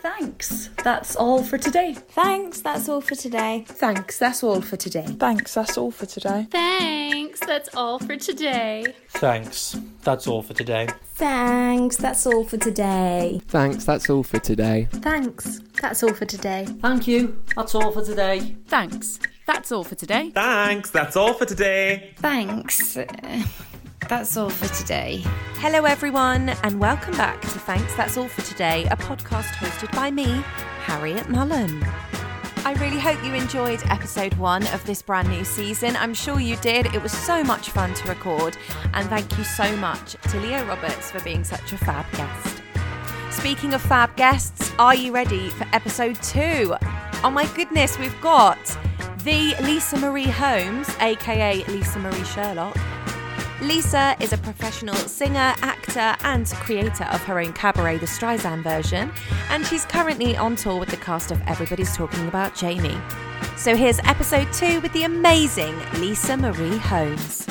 thanks. That's all for today. Thanks, that's all for today. Thanks, that's all for today. Thanks, that's all for today. Thanks, that's all for today. Thanks. That's all for today. Thanks, that's all for today. Thanks, that's all for today. Thanks, that's all for today. Thank you. That's all for today. Thanks. That's all for today. Thanks. That's all for today. Thanks. That's all for today. Hello, everyone, and welcome back to Thanks That's All for Today, a podcast hosted by me, Harriet Mullen. I really hope you enjoyed episode one of this brand new season. I'm sure you did. It was so much fun to record, and thank you so much to Leo Roberts for being such a fab guest. Speaking of fab guests, are you ready for episode two? Oh my goodness, we've got the Lisa Marie Holmes, aka Lisa Marie Sherlock. Lisa is a professional singer, actor, and creator of her own cabaret, The Streisand version, and she's currently on tour with the cast of Everybody's Talking About Jamie. So here's episode two with the amazing Lisa Marie Holmes.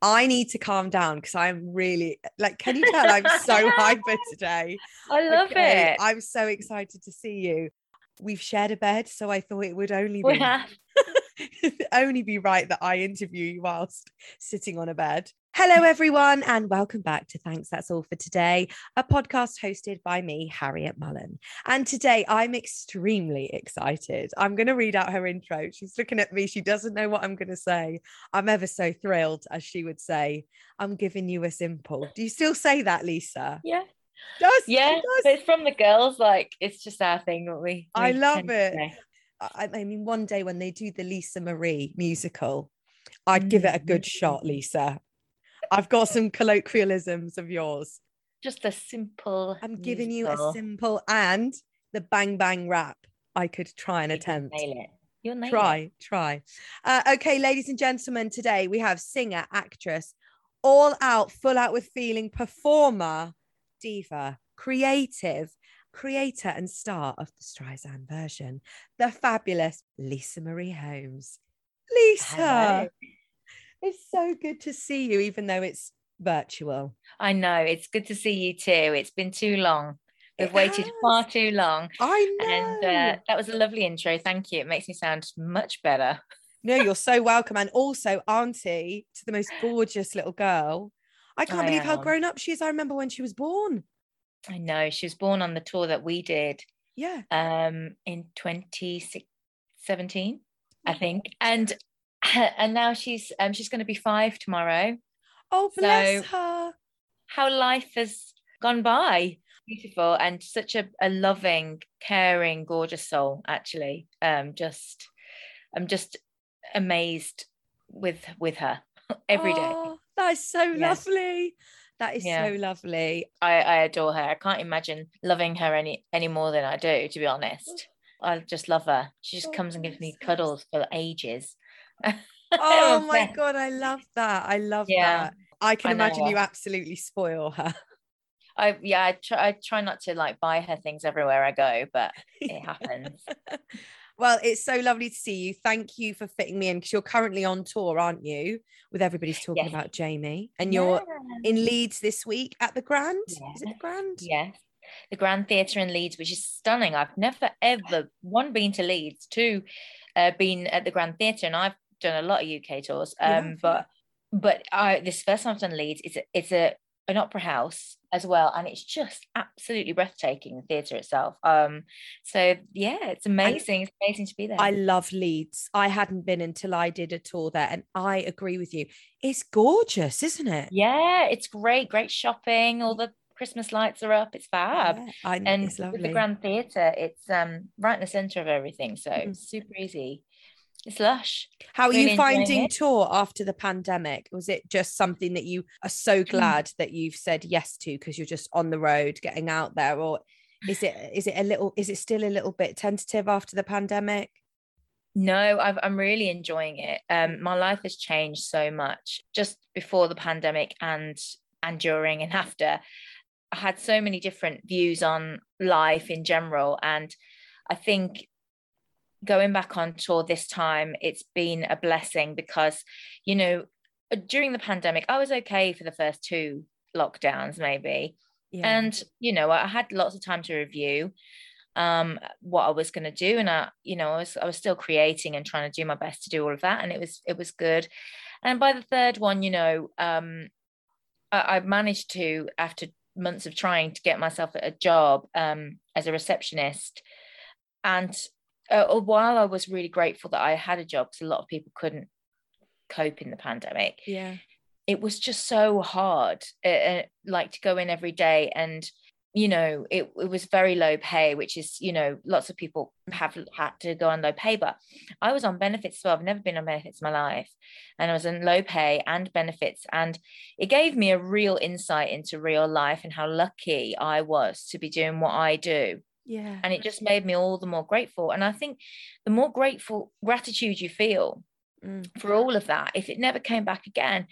I need to calm down because I'm really like, can you tell I'm so hyper today? I love Okay, it. I'm so excited to see you. We've shared a bed, so I thought it would only be only be right that I interview you whilst sitting on a bed. Hello, everyone, and welcome back to Thanks That's All for Today, a podcast hosted by me, Harriet Mullen. And today I'm extremely excited. I'm going to read out her intro. She's looking at me. She doesn't know what I'm going to say. I'm ever so thrilled, as she would say. I'm giving you a simple. Do you still say that, Lisa? Yeah. Does Yeah, does. it's from the girls. Like it's just our thing. What we. I love it. I, I mean, one day when they do the Lisa Marie musical, I'd give it a mm-hmm. good shot, Lisa. I've got some colloquialisms of yours. Just a simple. I'm giving you a simple and the bang bang rap. I could try and You attempt. Nail it. You'll nail it. Try, try. Uh, okay, ladies and gentlemen, today we have singer, actress, all out, full out with feeling, performer, diva, creative, creator, and star of the Streisand version, the fabulous Lisa Marie Holmes. Lisa, Hello. It's so good to see you, even though it's virtual. I know. It's good to see you too. It's been too long. We've It waited has. far too long. I know. And uh, that was a lovely intro. Thank you. It makes me sound much better. No, you're so welcome. And also, Auntie to the most gorgeous little girl. I can't I believe how grown up she is. I remember when she was born. I know. She was born on the tour that we did Yeah. um, in 2017, I think. And and now she's um, she's going to be five tomorrow. Oh, bless So- her. How life has gone by. Beautiful and such a, a loving, caring, gorgeous soul. Actually, um, just I'm just amazed with with her every day. Oh, that is so Yeah. lovely. That is Yeah. so lovely. I, I adore her. I can't imagine loving her any any more than I do, to be honest. I just love her. She just Oh, comes and gives me cuddles for ages. Oh my. God. I love that. I love Yeah, that. I can I imagine you absolutely spoil her. I yeah, I try I try not to like buy her things everywhere I go, but it happens. well, it's so lovely to see you. Thank you for fitting me in because you're currently on tour, aren't you? With everybody's talking Yes. about Jamie. And you're Yeah. in Leeds this week at the Grand. Is it the Grand? Yes. The Grand Theatre in Leeds, which is stunning. I've never ever one been to Leeds, two uh, been at the Grand Theatre, and I've done a lot of UK tours. Um, have, but but I this first time I've done Leeds, it's a, it's a an opera house as well, and it's just absolutely breathtaking. The theatre itself. Um, so yeah, it's amazing. It's amazing to be there. I love Leeds. I hadn't been until I did a tour there, and I agree with you. It's gorgeous, isn't it? yeah, it's great. Great shopping. All the Christmas lights are up. It's fab. Yeah, I, and it's with the Grand Theatre, it's um right in the centre of everything, so Mhm. super easy. It's lush. How are really you finding tour after the pandemic? Was it just something that you are so glad that you've said yes to because you're just on the road, getting out there, or is it is it a little is it still a little bit tentative after the pandemic? No, I've, I'm really enjoying it. Um, my life has changed so much just before the pandemic and and during and after. I had so many different views on life in general, and I think going back on tour this time, it's been a blessing because, you know, during the pandemic, I was okay for the first two lockdowns, maybe. Yeah. And, you know, I had lots of time to review. um, what I was going to do, and I, you know, I was I was still creating and trying to do my best to do all of that, and it was it was good. And by the third one, you know, um, I, I managed to after months of trying to get myself a job um, as a receptionist, and uh, while I was really grateful that I had a job because a lot of people couldn't cope in the pandemic. Yeah. It was just so hard, uh, uh, like to go in every day and you know it, it was very low pay which is you know lots of people have had to go on low pay but i was on benefits as well i've never been on benefits in my life and i was on low pay and benefits and it gave me a real insight into real life and how lucky i was to be doing what i do yeah and it just made me all the more grateful and i think the more grateful gratitude you feel mm. for all of that if it never came back again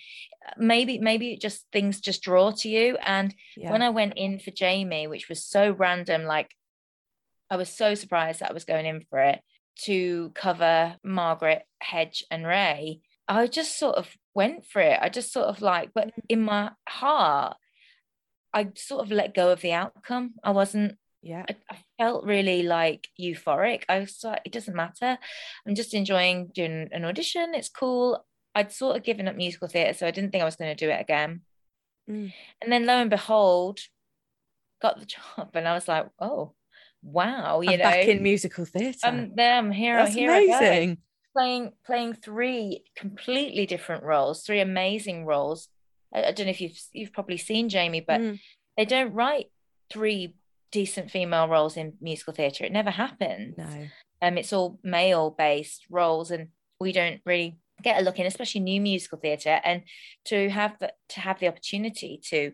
maybe maybe it just things just draw to you and yeah. when i went in for jamie which was so random like i was so surprised that i was going in for it to cover margaret hedge and ray i just sort of went for it i just sort of like but mm. in my heart i sort of let go of the outcome i wasn't yeah. I, I, felt really like euphoric. I was like it doesn't matter. I'm just enjoying doing an audition. It's cool. I'd sort of given up musical theatre so i didn't think i was going to do it again. Mm. and then lo and behold got the job and i was like oh wow you I'm know? back in musical theatre. I'm there i'm here That's here amazing. Playing playing three completely different roles three amazing roles. I, I, don't know if you've you've probably seen jamie but mm. they don't write three decent female roles in musical theatre. It never happens. No. Um, it's all male based roles, and we don't really get a look in, especially new musical theatre. And to have the to have the opportunity to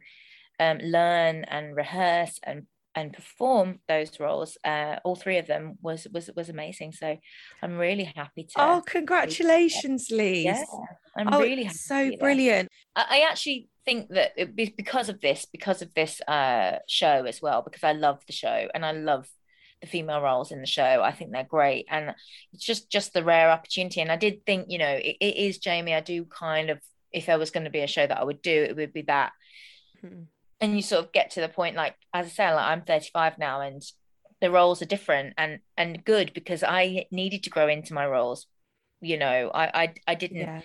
um, learn and rehearse and and perform those roles, uh, all three of them was was was amazing. So I'm really happy to. Oh, congratulations, Lee! Yeah, I'm oh, really so brilliant. I, I actually think that it, because of this, because of this uh, show as well, because I love the show and I love the female roles in the show. I think they're great, and it's just just the rare opportunity. And I did think, you know, it, it is Jamie. I do kind of, if there was going to be a show that I would do, it would be that. Mm-hmm. And you sort of get to the point, like as I said, like I'm 35 now, and the roles are different and and good because I needed to grow into my roles. You know, I I, I didn't. Yeah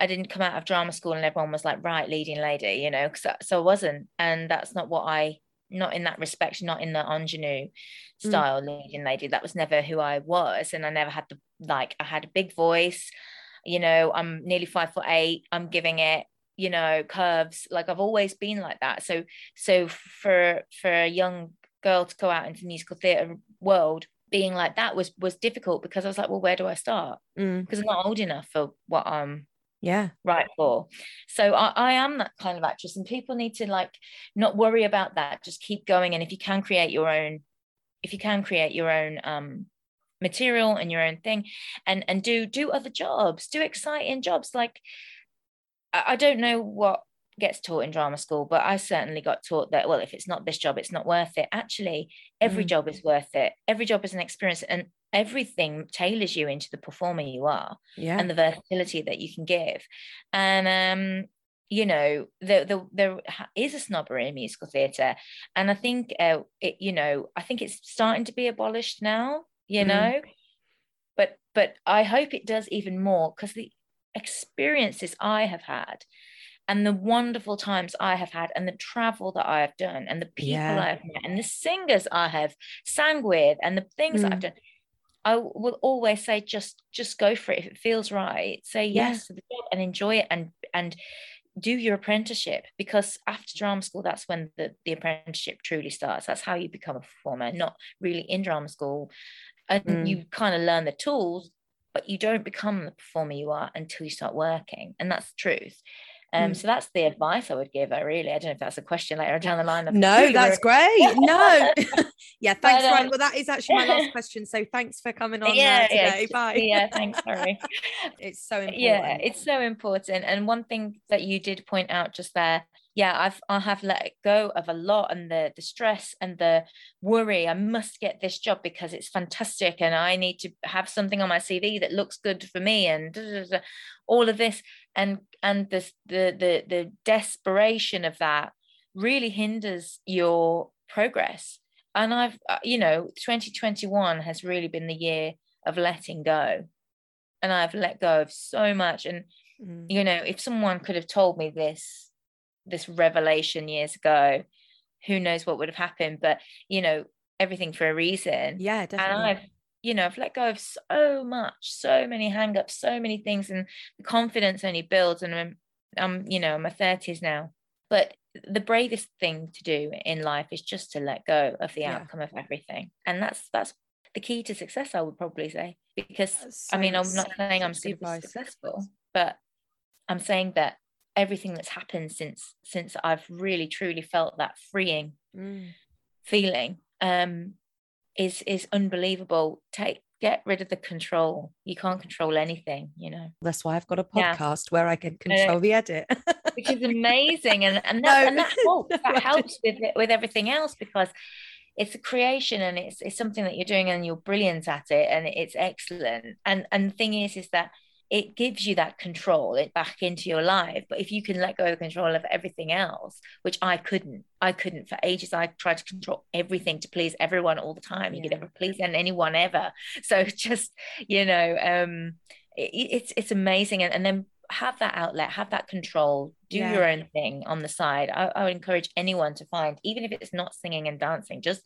I didn't come out of drama school and everyone was like, right, leading lady, you know, so, so I wasn't. And that's not what I, not in that respect, not in the ingenue mm. style mm. leading lady. That was never who I was. And I never had the, like, I had a big voice, you know, I'm nearly five foot eight, I'm giving it, you know, curves. Like I've always been like that. So, so for, for a young girl to go out into the musical theatre world, being like that was was difficult because I was like, well, where do I start? Mm. Because I'm not old enough for what I'm yeah right for so I, I am that kind of actress and people need to like not worry about that just keep going and if you can create your own if you can create your own um material and your own thing and and do do other jobs do exciting jobs like I, don't know what gets taught in drama school but i certainly got taught that well if it's not this job it's not worth it actually every mm. job is worth it every job is an experience and everything tailors you into the performer you are yeah. and the versatility that you can give and um you know there the, there is a snobbery in musical theatre and i think uh, it you know i think it's starting to be abolished now you mm. know but but i hope it does even more because the experiences i have had and the wonderful times I have had, and the travel that I have done, and the people yeah. I have met, and the singers I have sang with, and the things mm. I've done. I will always say just just go for it if it feels right. Say yes yeah. to the job and enjoy it and and do your apprenticeship because after drama school that's when the, the apprenticeship truly starts. That's how you become a performer, not really in drama school. And mm. you kind of learn the tools, but you don't become the performer you are until you start working. And that's the truth. Um, mm. So that's the advice I would give her, really. I don't know if that's a question later down the line. No, that's great. No. yeah, thanks. But, um. Well, that is actually my last question. So thanks for coming on yeah, today. Yeah, Bye. Yeah, thanks. Sorry. it's so important. Yeah, it's so important. And one thing that you did point out just there yeah i've i have let go of a lot and the the stress and the worry i must get this job because it's fantastic and i need to have something on my cv that looks good for me and da, da, da, all of this and and the the the, the desperation of that really hinders your progress and I've, uh, you know, 2021 has really been the year of letting go. And I've let go of so much. And, mm. you know, if someone could have told me this, this revelation years ago, who knows what would have happened? But, you know, everything for a reason. Yeah, definitely. And I've, you know, I've let go of so much, so many hangups, so many things, and the confidence only builds. And I'm, I'm, you know, in my 30s now. But the bravest thing to do in life is just to let go of the yeah. outcome of everything and that's that's the key to success i would probably say because so i mean i'm not saying i'm super advice. successful but i'm saying that everything that's happened since since i've really truly felt that freeing mm. feeling um is is unbelievable take get rid of the control. You can't control anything, you know. That's why I've got a podcast yeah. where I can control uh, the edit. which is amazing. And, and, that, no, and that helps. That helps with with everything else because it's a creation and it's it's something that you're doing and you're brilliant at it and it's excellent. And and the thing is is that it gives you that control it back into your life. But if you can let go of control of everything else which i couldn't i couldn't for ages i tried to control everything to please everyone all the time. You could never please anyone ever. So just you know um it, it's it's amazing. And, and then have that outlet have that control do yeah. your own thing on the side. I, I would encourage anyone to find even if it's not singing and dancing just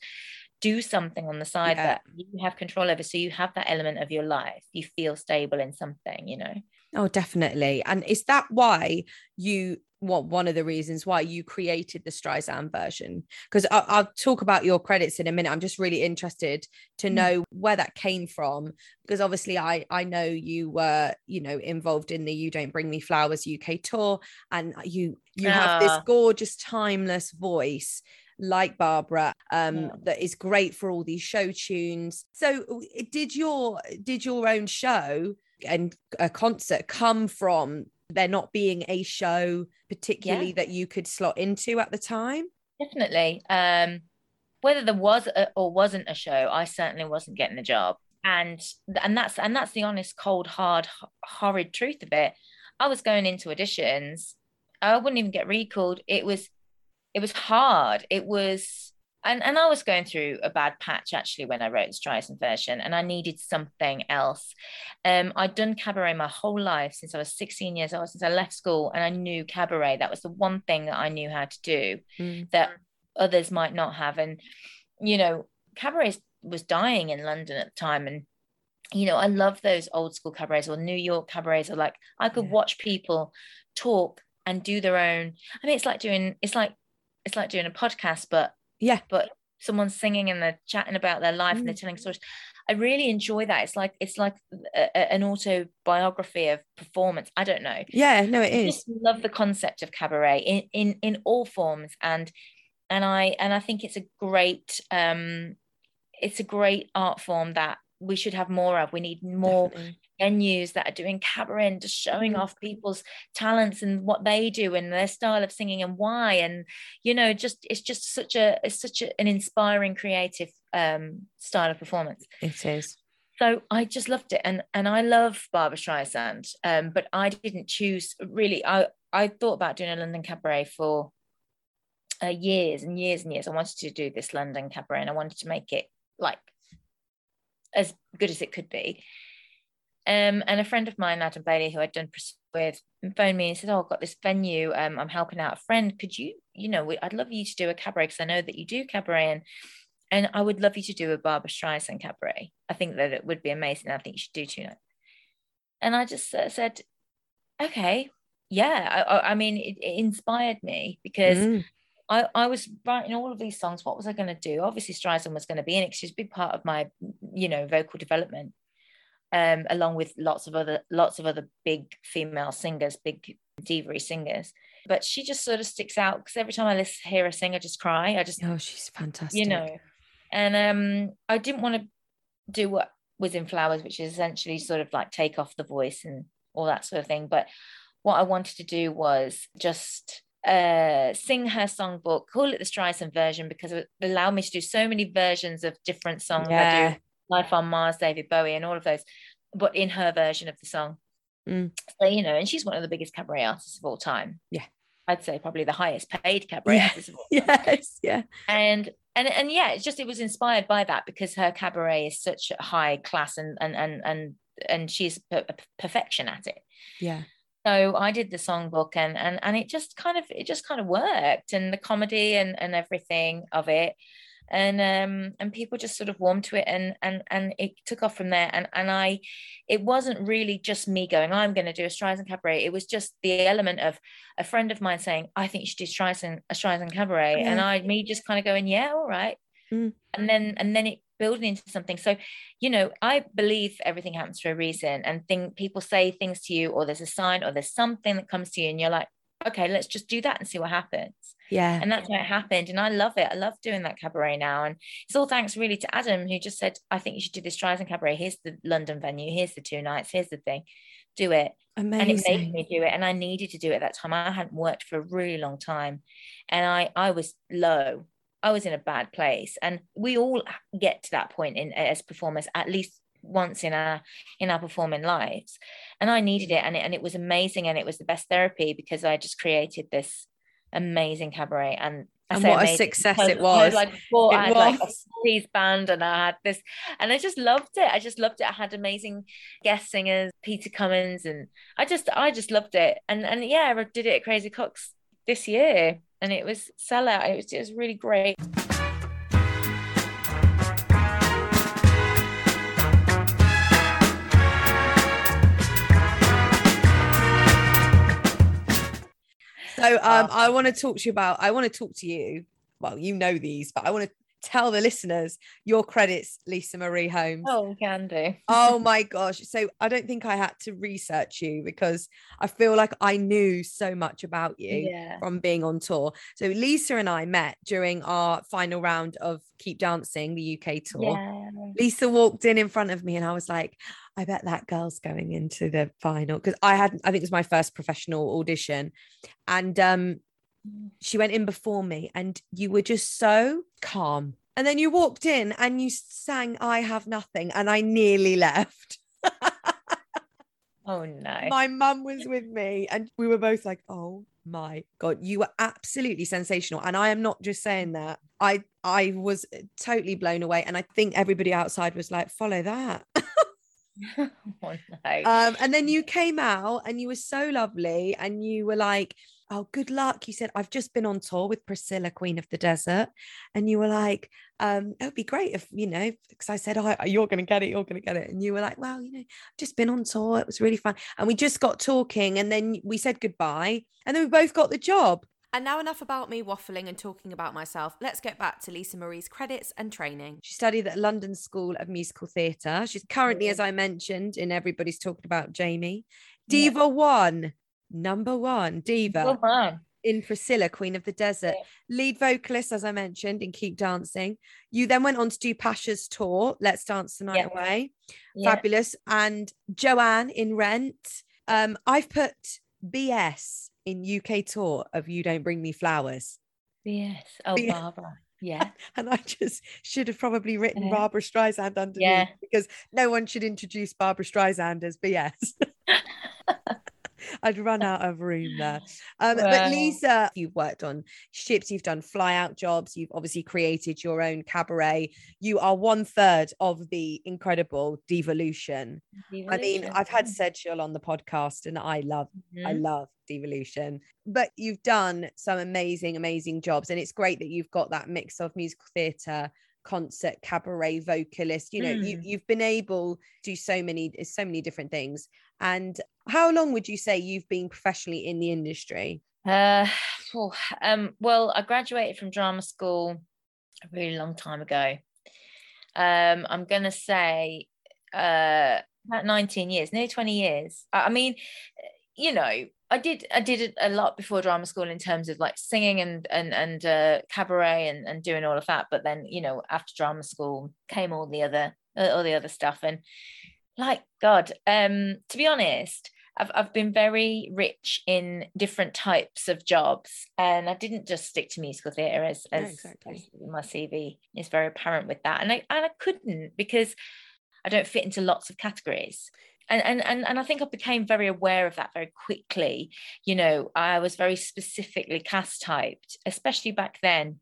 do something on the side yeah. that you have control over so you have that element of your life you feel stable in something you know oh definitely and is that why you what one of the reasons why you created the Streisand version because I'll, talk about your credits in a minute I'm just really interested to hmm. know mm. where that came from because obviously I I know you were you know involved in the You Don't Bring Me Flowers UK tour and you you have this ah. gorgeous timeless voice like Barbara um, yeah. that is great for all these show tunes. So did your did your own show and a concert come from there not being a show particularly yeah. that you could slot into at the time? Definitely. Um, whether there was a, or wasn't a show, I certainly wasn't getting the job. And and that's and that's the honest, cold, hard, horrid truth of it. I was going into auditions. I wouldn't even get recalled. It was it was hard. It was and, and I was going through a bad patch actually when I wrote the Streisand version, and I needed something else. Um, I'd done cabaret my whole life since I was 16 years old, since I left school, and I knew cabaret. That was the one thing that I knew how to do mm. that others might not have. And you know, cabaret was dying in London at the time, and you know, I love those old school cabarets or New York cabarets, or like I could yeah. watch people talk and do their own. I mean, it's like doing it's like it's like doing a podcast, but yeah, but someone's singing and they're chatting about their life mm. and they're mm. telling stories. I really enjoy that. It's like it's like a, a, an autobiography of performance. I don't know. Yeah, no, it I is. Just love the concept of cabaret in in in all forms, and and I and I think it's a great um, it's a great art form that we should have more of. We need more Definitely. venues that are doing cabaret and just showing mm. off people's talents and what they do and their style of singing and why. And you know just it's just such a it's such a, an inspiring creative um style of performance. It is. So I just loved it. And and I love Barbra Streisand um but I didn't choose really I I thought about doing a London cabaret for uh, years and years and years. I wanted to do this London cabaret and I wanted to make it like as good as it could be um, and a friend of mine, Adam Bailey, who I'd done with, phoned me and said, "Oh, I've got this venue. Um, I'm helping out a friend. Could you, you know, I'd love you to do a cabaret because I know that you do cabaret, and and I would love you to do a Barbra Streisand cabaret. I think that it would be amazing. I think you should do two nights." And I just uh, said, "Okay, yeah." I, I mean, it, it, inspired me because. Mm. I, I was writing all of these songs. What was I going to do? Obviously, Streisand was going to be in it. She's a big part of my, you know, vocal development um, along with lots of other lots of other big female singers, big diva singers. But she just sort of sticks out because every time I listen, hear her sing, I just cry. I just oh, she's fantastic, you know. And um, I didn't want to do what was in Flowers, which is essentially sort of like take off the voice and all that sort of thing. But what I wanted to do was just uh, sing her songbook, call it the Streisand version because it allowed me to do so many versions of different songs. Yeah. I do Life on Mars, David Bowie, and all of those, but in her version of the song. Mm. So, you know, and she's one of the biggest cabaret artists of all time. Yeah. I'd say probably the highest paid cabaret yeah. artist of all time. Yes, yeah. And and and yeah, it's just it was inspired by that because her cabaret is such a high class and and and and and she's a perfection at it. Yeah. So I did the songbook and and and it just kind of it just kind of worked and the comedy and and everything of it. And um and people just sort of warmed to it and and and it took off from there. And and I it wasn't really just me going I'm going to do a Streisand cabaret. It was just the element of a friend of mine saying I think you should do Streisand a Streisand cabaret. Yeah. and I me just kind of going yeah all right. Mm. and then and then it building into something so you know I believe everything happens for a reason and think people say things to you or there's a sign or there's something that comes to you and you're like okay let's just do that and see what happens yeah. And that's how it happened. And I love it. I love doing that cabaret now. And it's all thanks really to Adam, who just said, I think you should do this Streisand cabaret. Here's the London venue. Here's the two nights. Here's the thing. Do it. Amazing. And it made me do it. And I needed to do it at that time. I hadn't worked for a really long time. And I I was low. I was in a bad place. And we all get to that point in as performers, at least once in our in our performing lives and i needed it and it, and it was amazing and it was the best therapy because i just created this amazing cabaret and I and what a success it was. like before, it I had was. like a band and I had this, and I just loved it. I just loved it. I had amazing guest singers, Peter Cummins, and I just, I just loved it. And and yeah, I did it at Crazy Coqs this year, and it was sellout. It was, it was really great. So um, I want to talk to you about. I want to talk to you. Well, you know these, but I want to tell the listeners your credits, Lisa Marie Holmes. Oh, can do. oh my gosh. So I don't think I had to research you because I feel like I knew so much about you yeah. from being on tour. So Lisa and I met during our final round of Keep Dancing, the UK tour. Yeah. Lisa walked in in front of me and I was like, I bet that girl's going into the final because I had I think it was my first professional audition and um she went in before me and you were just so calm and then you walked in and you sang I have nothing and I nearly left Oh no. My mum was with me and we were both like, "Oh my god, you were absolutely sensational." And I am not just saying that. I I was totally blown away and I think everybody outside was like, "Follow that." oh, no. um, and then you came out and you were so lovely and you were like oh good luck you said i've just been on tour with priscilla queen of the desert and you were like um it would be great if you know because i said oh you're gonna get it you're gonna get it and you were like well you know I've just been on tour it was really fun and we just got talking and then we said goodbye and then we both got the job and now, enough about me waffling and talking about myself. Let's get back to Lisa Marie's credits and training. She studied at London School of Musical Theatre. She's currently, as I mentioned, in Everybody's Talking About Jamie, Diva yeah. One, number one, Diva. In Priscilla, Queen of the Desert, yeah. lead vocalist, as I mentioned, in Keep Dancing. You then went on to do Pasha's tour, Let's Dance the Night yeah. Away. Fabulous. And Joanne in Rent. Um, I've put BS in UK tour of You Don't Bring Me Flowers. Yes. Oh, BS. Barbara. Yeah. And I just should have probably written yeah. Barbra Streisand underneath yeah. because no one should introduce Barbra Streisand as BS. I'd run out of room there. Um, wow. But Lisa, you've worked on ships, you've done fly out jobs, you've obviously created your own cabaret. You are one third of the incredible Divalution. Divalution. I mean, I've had Sedgel on the podcast and I love, mm-hmm. I love Divalution. But you've done some amazing, amazing jobs. And it's great that you've got that mix of musical theatre concert cabaret vocalist you know mm. you, you've been able to do so many so many different things and how long would you say you've been professionally in the industry? Uh oh, um well i graduated from drama school a really long time ago. Um i'm gonna say uh about 19 years nearly 20 years. I, mean you know I did I did a lot before drama school in terms of like singing and and and uh, cabaret and and doing all of that. But then you know after drama school came all the other all the other stuff. And like God, um, to be honest, I've I've been very rich in different types of jobs, and I didn't just stick to musical theatre as as, exactly. as my CV is very apparent with that, and I and I couldn't because I don't fit into lots of categories and, and and and I think I became very aware of that very quickly. You know, I was very specifically cast typed, especially back then.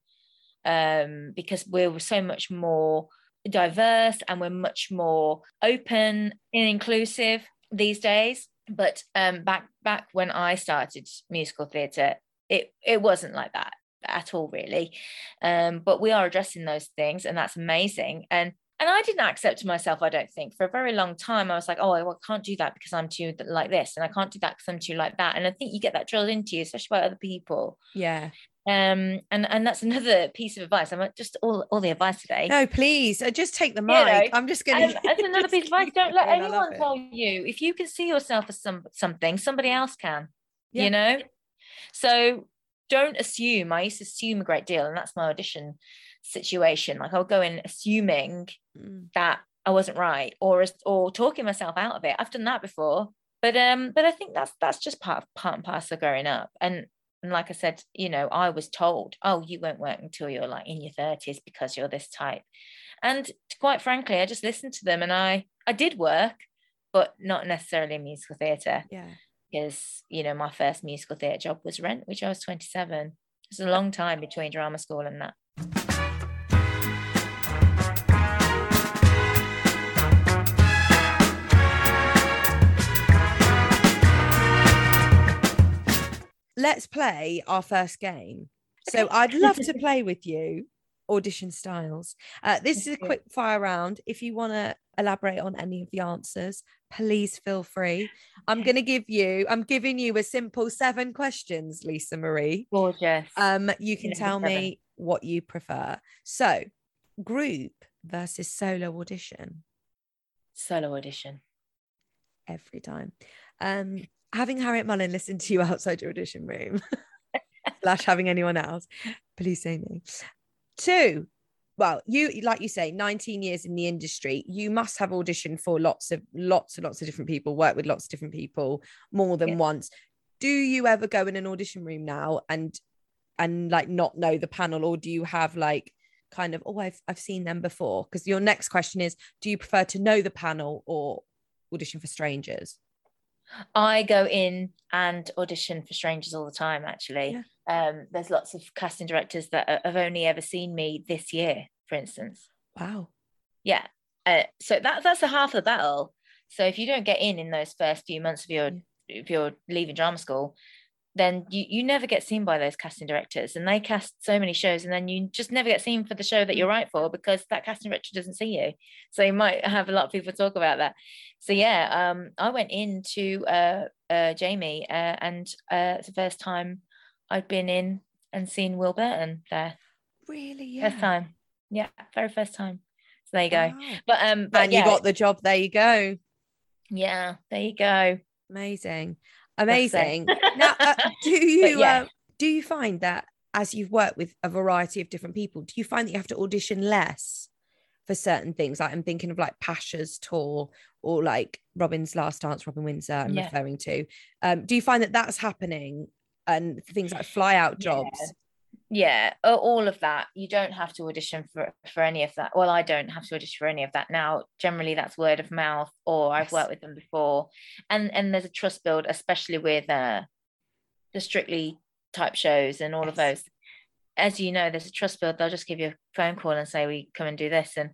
um, because we're so much more diverse and we're much more open and inclusive these days. But um, back back when I started musical theatre, it it wasn't like that at all, really. Um, but we are addressing those things, and that's amazing. And and I didn't accept myself, I don't think, for a very long time. I was like, oh, I can't do that because I'm too like this, and I can't do that because I'm too like that. And I think you get that drilled into you, especially by other people. Yeah. Um, and and that's another piece of advice. I'm just all all the advice today. No, please, uh, just take the mic. You know, I'm just going to. That's another piece of advice. Don't let anyone tell you if you can see yourself as some something, somebody else can. Yeah. You know, so don't assume. I used to assume a great deal, and that's my audition situation. Like I'll go in assuming mm. that I wasn't right, or or talking myself out of it. I've done that before, but um, but I think that's that's just part of part and parcel of growing up. And and like I said, you know, I was told, oh, you won't work until you're like in your 30s because you're this type. And quite frankly, I just listened to them and I I did work, but not necessarily in musical theatre. Yeah. Because, you know, my first musical theatre job was Rent, which I was 27. It was a long time between drama school and that. Let's play our first game. So I'd love to play with you audition styles. Uh, this is a quick fire round. If you want to elaborate on any of the answers, please feel free. I'm going to give you, I'm giving you a simple seven questions, Lisa Marie. Gorgeous. Um, you can tell me what you prefer. So, group versus solo audition. Solo audition. Every time. Um, having Harriet Mullen listen to you outside your audition room, slash having anyone else, please say me. Two, well, you like you say, 19 years in the industry, you must have auditioned for lots of lots and lots of different people, work with lots of different people more than yeah. once. Do you ever go in an audition room now and and like not know the panel, or do you have like kind of oh I've I've seen them before? Because your next question is, do you prefer to know the panel or audition for strangers? I go in and audition for strangers all the time, actually. Yeah. Um, there's lots of casting directors that have only ever seen me this year, for instance. Wow. Yeah. Uh, so that that's a half of the battle. So if you don't get in in those first few months of your if you're leaving drama school, then you, you never get seen by those casting directors and they cast so many shows and then you just never get seen for the show that you're right for because that casting director doesn't see you. So you might have a lot of people talk about that. So yeah um i went into uh, uh jamie uh, and uh it's the first time i'd been in and seen will burton there. Really? Yeah. first time. Yeah very first time. So there you go. Wow. but um but and yeah. you got the job. There you go. Yeah there you go. Amazing Amazing. now, uh, do you yeah. uh, do you find that as you've worked with a variety of different people, do you find that you have to audition less for certain things? Like I'm thinking of like Pasha's tour or like Robin's Last Dance, Robin Windsor. I'm yeah. referring to. Um, do you find that that's happening and things like fly out jobs? Yeah yeah all of that. You don't have to audition for for any of that. Well i don't have to audition for any of that now. Generally that's word of mouth or i've worked with them before. And and there's a trust build especially with uh the strictly type shows and all yes. of those. As you know there's a trust build. They'll just give you a phone call and say we come and do this and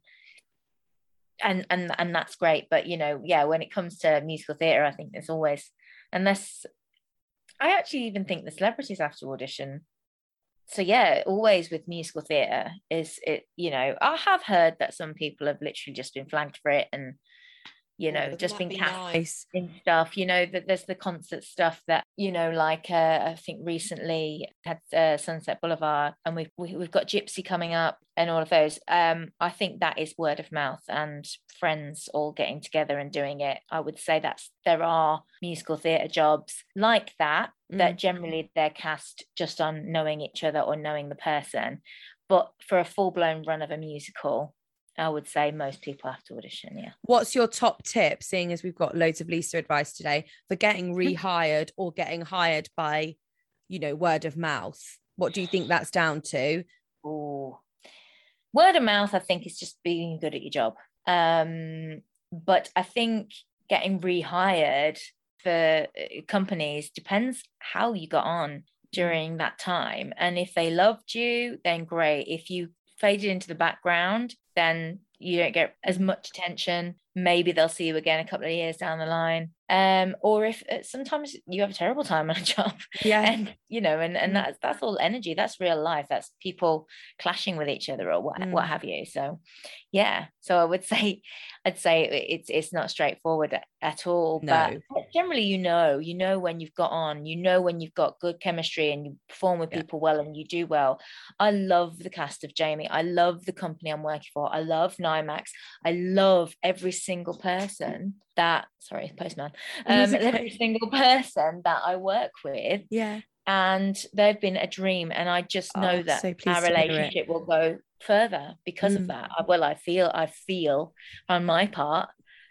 and and and that's great. But you know yeah when it comes to musical theatre i think there's always unless i actually even think the celebrities have to audition so yeah always with musical theatre is it you know i have heard that some people have literally just been flagged for it and you know, just been cast nice? in stuff. You know, that there's the concert stuff that you know, like uh, I think recently had uh, Sunset Boulevard, and we've we, have we have got Gypsy coming up, and all of those. Um, I think that is word of mouth and friends all getting together and doing it. I would say that's there are musical theatre jobs like that mm. that generally they're cast just on knowing each other or knowing the person, but for a full blown run of a musical I would say most people have to audition. Yeah. What's your top tip, seeing as we've got loads of Lisa advice today, for getting rehired or getting hired by, you know, word of mouth? What do you think that's down to? Oh, word of mouth, I think, is just being good at your job. Um, but I think getting rehired for uh, companies depends how you got on during that time. And if they loved you, then great. If you faded into the background, then you don't get as much attention. Maybe they'll see you again a couple of years down the line. Um, or if uh, sometimes you have a terrible time on a job, Yeah. and you know, and and Mm. that's that's all energy. That's real life. That's people clashing with each other or what what Mm. have you. So, yeah. So I would say, I'd say it's it's not straightforward at all. No. But generally, you know, you know when you've got on, you know when you've got good chemistry and you perform with Yeah. people well and you do well. I love the cast of Jamie. I love the company I'm working for. I love NIMAX. I love every single person that sorry, postman. Um, every single person that I work with Yeah. and they've been a dream and i just know Oh, that so our to hear it. relationship will go further because Mm. of that well i feel i feel on my part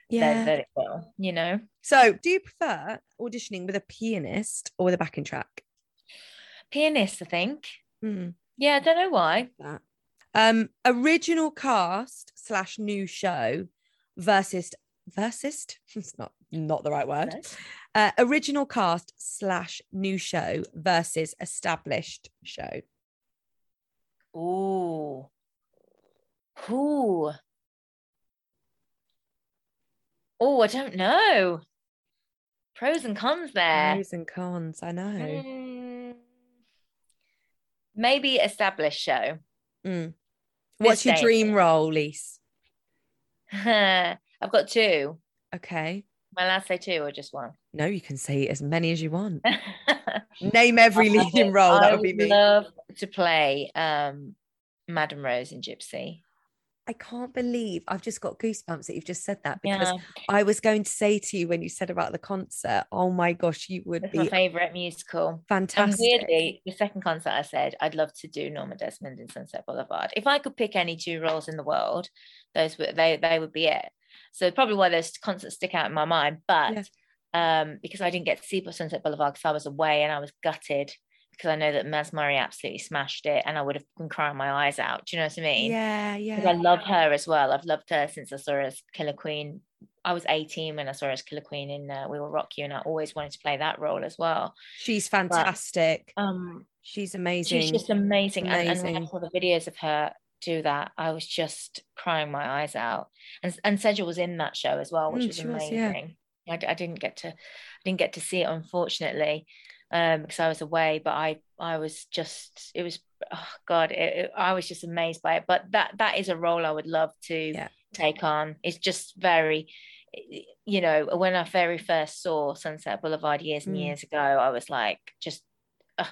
Yeah. that, it will you know So, do you prefer auditioning with a pianist or with a backing track? pianist i think Hmm. yeah i don't know why. Um, original cast slash new show versus versus. It's not not the right word. Uh, original cast slash new show versus established show. Ooh. Ooh. Oh, I don't know. Pros and cons there. Pros and cons. I know. Mm, maybe established show. Mm. What's your dream role, Lise? I've got two. Okay. My last say two or just one? No, you can say as many as you want. Name every leading role. I That would be me. love to play um, Madame Rose in Gypsy. I can't believe I've just got goosebumps that you've just said that because Yeah, I was going to say to you when you said about the concert, oh my gosh, you would it's my be favourite musical. Fantastic. And weirdly, the second concert I said I'd love to do Norma Desmond in Sunset Boulevard. If I could pick any two roles in the world, those would they they would be it. So probably why those concerts stick out in my mind. But um, because I didn't get to see Sunset Boulevard because I was away and I was gutted because I know that Mazz Murray absolutely smashed it and I would have been crying my eyes out. Do you know what I mean? Yeah, yeah. Because I love her as well. I've loved her since I saw her as Killer Queen. I was 18 when I saw her as Killer Queen in uh, We Will Rock You, and I always wanted to play that role as well. She's fantastic. Um, She's amazing. She's just amazing. And, and when I saw the videos of her do that, I was just crying my eyes out. And and Sedgwick was in that show as well, which Mm, was she was, amazing. I, I didn't get to I didn't get to see it unfortunately um because I was away but I I was just it was oh god it, it- I was just amazed by it but that that is a role I would love to Yeah. take on it's just very you know when I very first saw Sunset Boulevard years and Mm. years ago I was like just uh,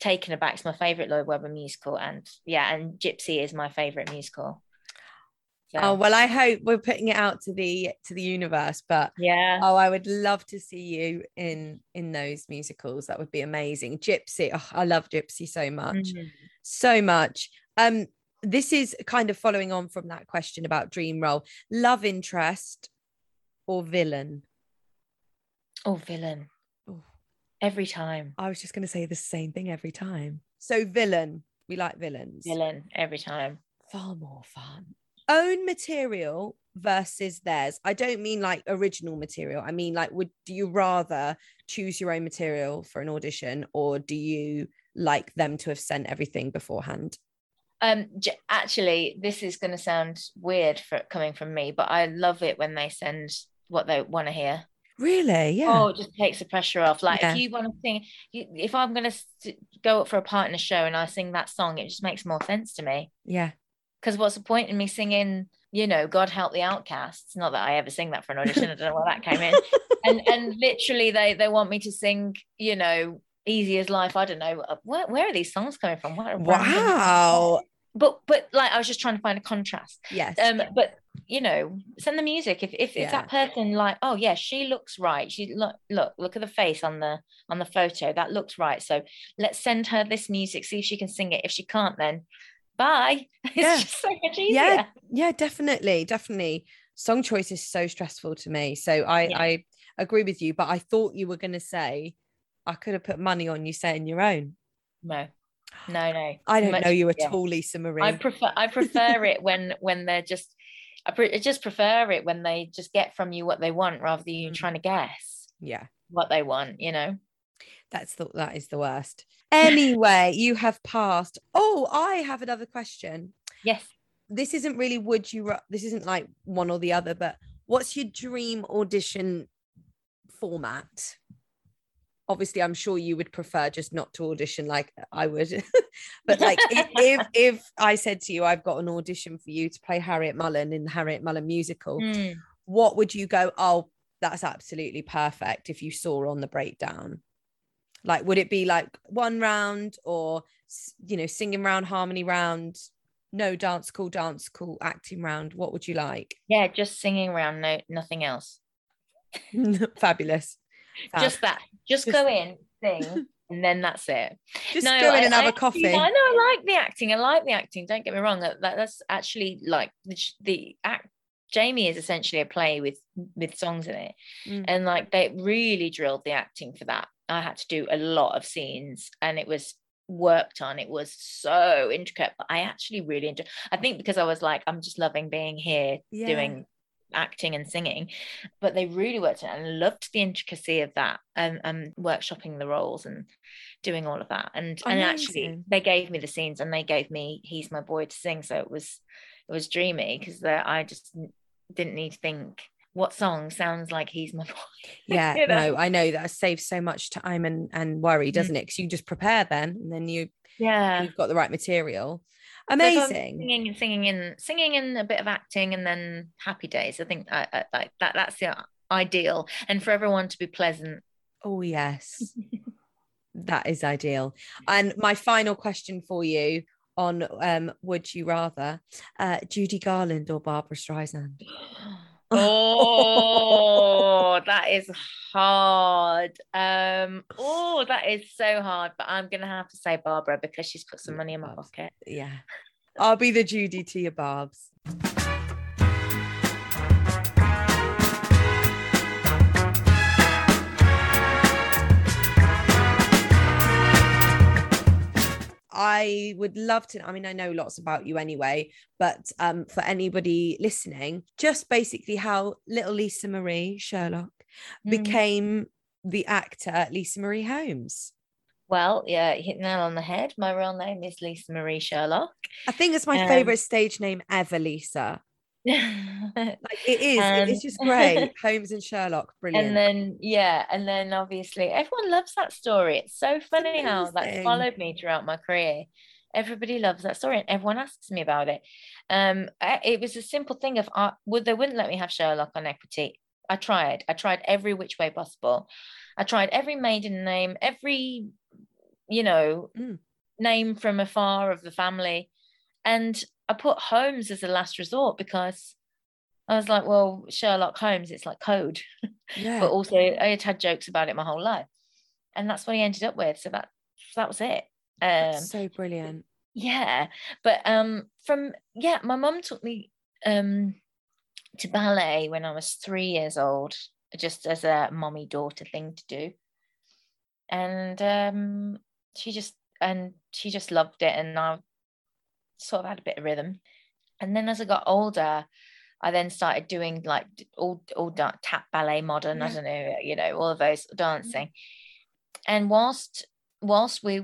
taken aback it's my favorite Lloyd Webber musical and yeah and Gypsy is my favorite musical So, Oh well, I hope we're putting it out to the to the universe. But yeah oh, I would love to see you in in those musicals. That would be amazing. Gypsy, oh, I love Gypsy so much, Mm. so much. Um, this is kind of following on from that question about dream role, love interest, or villain. oh villain. Every time I was just going to say the same thing every time. So villain, we like villains. villain every time Far more fun. Own material versus theirs. I don't mean like original material. I mean like would do you rather choose your own material for an audition or do you like them to have sent everything beforehand? Um, actually, this is going to sound weird for coming from me, but I love it when they send what they want to hear. Really? Yeah. Oh, it just takes the pressure off. Like Yeah. if you want to sing, you, if I'm going to go up for a partner show and I sing that song, it just makes more sense to me. yeah. Because what's the point in me singing? You know, God help the outcasts. Not that I ever sing that for an audition. I don't know where that came in. And and literally, they they want me to sing. You know, easy as life. I don't know. uh, Where where are these songs coming from? What a random- Wow. But but like I was just trying to find a contrast. Yes. um but you know send the music if if, Yeah. if that person like oh yeah she looks right she look look look at the face on the on the photo that looks right so let's send her this music see if she can sing it if she can't then bye it's Yeah. just so much easier yeah. Yeah, definitely. Definitely. Song choice is so stressful to me. So I Yeah. I agree with you, but I thought you were gonna say I could have put money on you saying your own. no no no I don't Much know you at easier. all, Lisa Marie. i prefer i prefer it when when they're just I, pre- I just prefer it when they just get from you what they want rather than you Mm. trying to guess yeah. what they want you know That's the that is the worst. Anyway, you have passed. Oh, I have another question. Yes. This isn't really would you this isn't like one or the other, but what's your dream audition format? Obviously, I'm sure you would prefer just not to audition like I would. but like if, if if I said to you, I've got an audition for you to play Harriet Mullen in the Harriet Mullen musical, Mm. what would you go, oh, that's absolutely perfect if you saw on the breakdown? Like, would it be like one round or, you know, singing round, harmony round, no dance call, dance call, acting round? What would you like? Yeah, just singing round no nothing else. Fabulous. Fab. Just that. Just, Just- go in, sing, and then that's it. Just no, go in I- and have I a coffee. I know I like the acting. I like the acting. Don't get me wrong. That, that- that's actually like the, the act. Jamie is essentially a play with with songs in it, Mm. and like they really drilled the acting for that. I had to do a lot of scenes, and it was worked on. It was so intricate, but I actually really enjoyed. I think because I was like, I'm just loving being here Yeah. doing acting and singing but they really worked it and loved the intricacy of that and um workshopping the roles and doing all of that and and actually they gave me the scenes and they gave me he's my boy to sing so it was it was dreamy because I just didn't need to think what song sounds like he's my boy Yeah, you know? no, I know that saves so much time and, and worry, doesn't it? Because you just prepare then and then you, yeah you've got the right material. So if I'm Amazing. singing and singing and singing and a bit of acting and then happy days I think I, I, like that that's the ideal and for everyone to be pleasant Oh, yes. that is ideal. And my final question for you on um, Would You Rather, uh, Judy Garland or Barbra Streisand? Oh, that is hard. Um, oh, that is so hard. But I'm gonna have to say Barbra because she's put some money in my pocket. Yeah. I'll be the Judy to your Barbs. I would love to. I mean, I know lots about you anyway, but um, for anybody listening, just basically how little Lisa Marie Sherlock Mm. became the actor Lisa Marie Holmes. Well, yeah, hit nail on the head. My real name is Lisa Marie Sherlock. I think it's my Um, favorite stage name ever, Lisa. Like it is. Um, just great. Holmes and Sherlock, brilliant. And then yeah, and then obviously everyone loves that story. It's so funny how amazing. that's followed me throughout my career. Everybody loves that story, and everyone asks me about it. Um, I- it was a simple thing of uh, would they wouldn't let me have Sherlock on equity. I tried. I tried every which way possible. I tried every maiden name, every you know Mm. name from afar of the family, and I put Holmes as a last resort because I was like, well, Sherlock Holmes, it's like code yeah. but also I had had jokes about it my whole life, and that's what he ended up with. So that that was it. Um, That's so brilliant. yeah, but um, from yeah, my mum took me um to ballet when I was three years old, just as a mommy daughter thing to do, and um, she just and she just loved it, and I sort of had a bit of rhythm, and then as I got older. I then started doing like all all da- tap ballet modern I don't know you know all of those dancing and whilst whilst we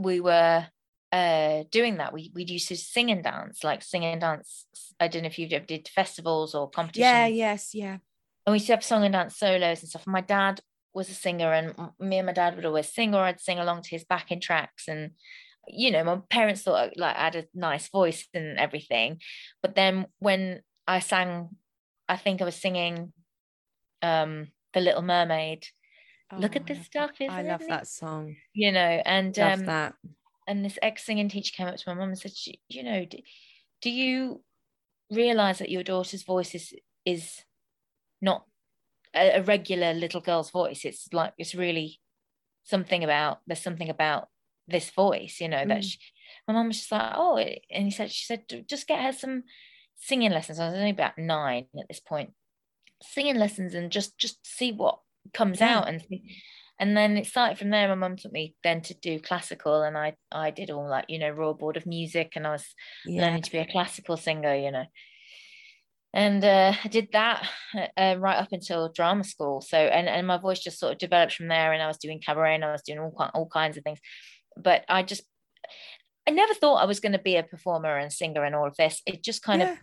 we were uh doing that we we used to sing and dance like sing and dance I don't know if you've ever did festivals or competitions Yeah, yes, yeah. and we used to have song and dance solos and stuff. My dad was a singer, and me and my dad would always sing, or I'd sing along to his backing tracks. And you know, my parents thought like I had a nice voice and everything. But then when I sang, I think I was singing um The Little Mermaid. Look Oh, at this stuff, that. I isn't love it? that song. You know, and Love um, that. and this ex singing teacher came up to my mum and said, you know, do, do you realize that your daughter's voice is is not a, a regular little girl's voice? It's like it's really something about there's something about this voice, you know, that Mm. she, my mum was just like, oh, and he said, she said, just get her some singing lessons. I was only about nine at this point, singing lessons and just just see what comes Yeah. out and see and then it started from there. My mum took me then to do classical, and I I did all like you know Royal Board of Music, and I was Yeah. learning to be a classical singer, you know. and uh, I did that uh, right up until drama school. So and and my voice just sort of developed from there. And I was doing cabaret and I was doing all all kinds of things. But I just I never thought I was going to be a performer and singer and all of this. It just kind Yeah. of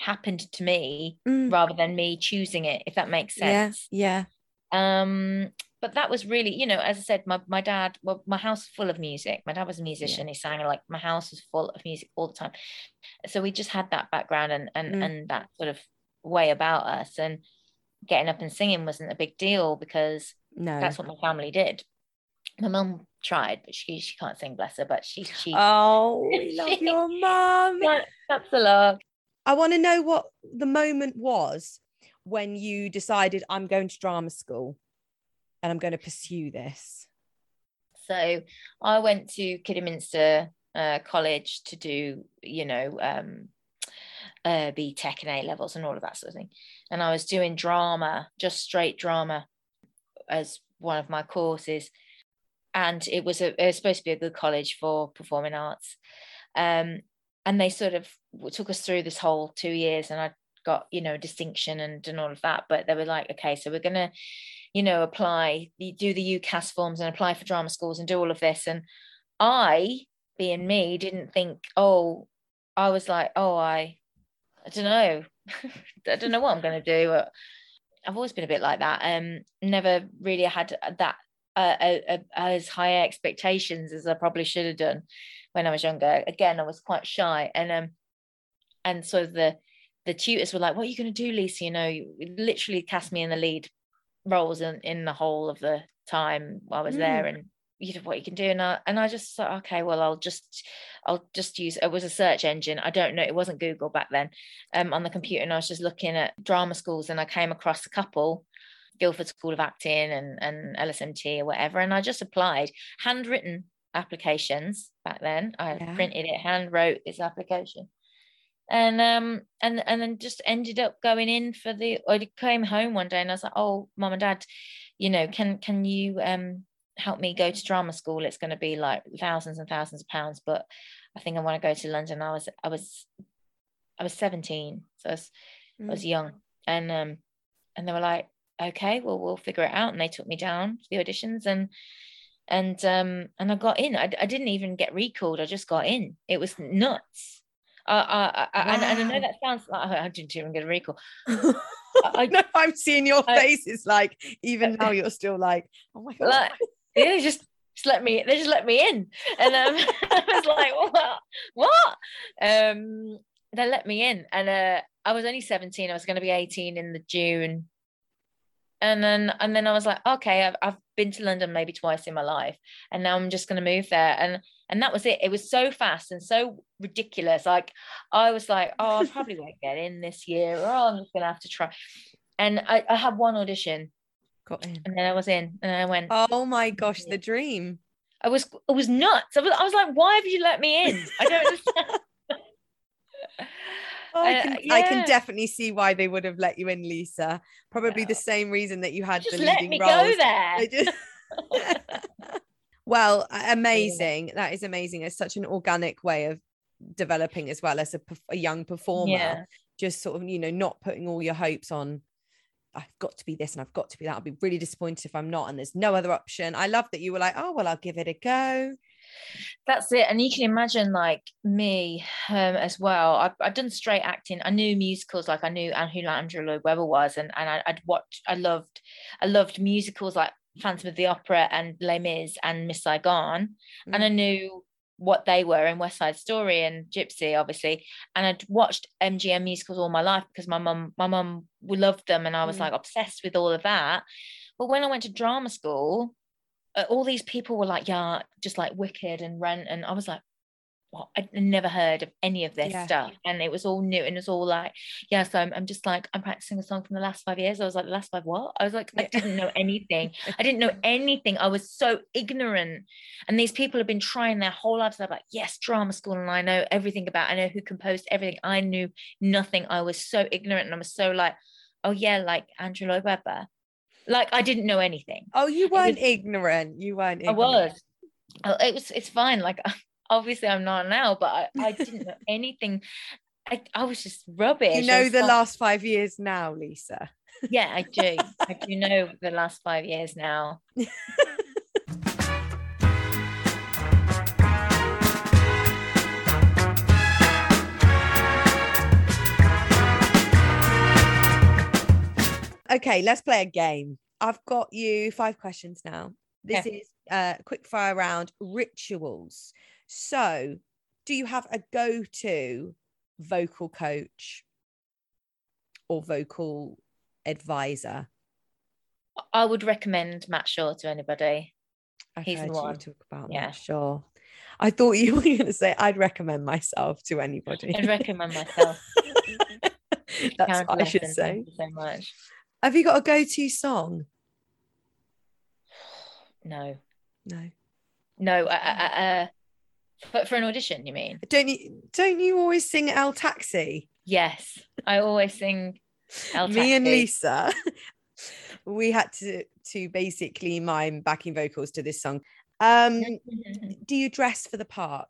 happened to me Mm. rather than me choosing it, if that makes sense. Yeah. Um, but that was really, you know, as I said, my, my dad, well, my house was full of music. My dad was a musician. He sang like my house was full of music all the time. So we just had that background and and Mm. and that sort of way about us. And getting up and singing wasn't a big deal because No. that's what my family did. My mum tried, but she she can't sing, bless her. But she she Oh, we love your mum. that's a lot. I want to know what the moment was when you decided I'm going to drama school and I'm going to pursue this. So I went to Kidderminster uh, College to do, you know, um, uh, BTEC and A levels and all of that sort of thing. And I was doing drama, just straight drama, as one of my courses. And it was a, it was supposed to be a good college for performing arts. Um, and they sort of took us through this whole two years, and I got, you know, distinction and, and all of that. But they were like, okay, so we're gonna you know, apply, do the UCAS forms and apply for drama schools and do all of this. And I, being me, didn't think, oh, I was like, oh, I, I don't know, I don't know what I'm to do. I've always been a bit like that. Um, never really had that uh, as high expectations as I probably should have done when I was younger. Again, I was quite shy, and um, and so the the tutors were like, "What are you going to do, Lisa?" You know, you literally cast me in the lead roles in, in the whole of the time I was there and you know what you can do. And I, and I just thought okay well I'll just I'll just use it was a search engine. I don't know it wasn't Google back then um on the computer. And I was just looking at drama schools and I came across a couple Guildford School of Acting and and LSMT or whatever and I just applied. Handwritten applications back then. I Yeah. printed it hand wrote this application. And um and and then just ended up going in for the I came home one day and I was like oh mom and dad you know can can you um help me go to drama school? It's going to be like thousands and thousands of pounds but I think I want to go to London. I was I was I was 17 so I was, I was young. And um and they were like okay well we'll figure it out and they took me down to the auditions and and um and I got in I, I didn't even get recalled I just got in it was nuts I I uh, and, and I know that sounds like I didn't even get a recall. I know I'm seeing your I- faces like even now you're still like, oh my god. Like, yeah, they just just let me. They just let me in, and um, I was like, what? What? Um, they let me in, and uh, I was only seventeen. I was going to be eighteen in the June, and then and then I was like, okay, I've I've been to London maybe twice in my life, and now I'm just going to move there, and and that was it. It was so fast and so ridiculous. Like I was like, oh, I probably won't get in this year, or oh, I'm just going to have to try. And I, I had one audition, Got in. and then I was in, and I went. Oh my gosh, the dream. I was it was nuts. I was, I was like, why have you let me in? I don't understand. Oh, I Uh, can, I can definitely see why they would have let you in, Lisa. Probably the same reason that you had Just the let leading me roles. go there. Just- well, amazing. That is amazing. It's such an organic way of developing as well as a, a young performer. Yeah. Just sort of, you know, not putting all your hopes on. I've got to be this and I've got to be that. I'll be really disappointed if I'm not. And there's no other option. I love that you were like, oh, well, I'll give it a go. That's it. And you can imagine like me um, as well. I've, I've done straight acting. I knew musicals, like I knew and who Andrew Lloyd Webber was, and and I, I'd watched. I loved, I loved musicals like Phantom of the Opera and Les Mis and Miss Saigon, and I knew what they were in West Side Story and Gypsy, obviously. And I'd watched MGM musicals all my life because my mum, my mum, loved them, and I was Mm. like obsessed with all of that. But when I went to drama school, Uh, all these people were like, yeah, just like Wicked and Rent, and I was like, what? I'd never heard of any of this Yeah. stuff, and it was all new, and it was all like, yeah. So I'm, I'm just like, I'm practicing a song from the last five years. I was like, the last five what? I was like, I didn't know anything. I didn't know anything. I was so ignorant, and these people have been trying their whole lives. They're like, yes, drama school, and I know everything about. I know who composed everything. I knew nothing. I was so ignorant, and I was so like, oh yeah, like Andrew Lloyd Webber. Like I didn't know anything. Oh, you weren't ignorant. You weren't I was. Oh, It was. It's fine. Like obviously I'm not now, but I, I didn't know anything. I, I was just rubbish. You know the last five years now, Lisa. Yeah, I do. I do know the last five years now. Okay, let's play a game. I've got you five questions now. This Okay. is a quick fire round rituals. So, do you have a go to vocal coach or vocal advisor? I would recommend Matt Shaw to anybody. I've He's heard one. talk about Yeah. yeah. sure. I thought you were going to say I'd recommend myself to anybody. I'd recommend myself. That's what I should say. Thank you so much. Have you got a go to song? No, No. no. Uh, uh, uh, for, for an audition, you mean? Don't you don't you always sing El Taxi? Yes, I always sing. El Taxi. Me and Lisa, we had to to basically mime backing vocals to this song. Um, do you dress for the part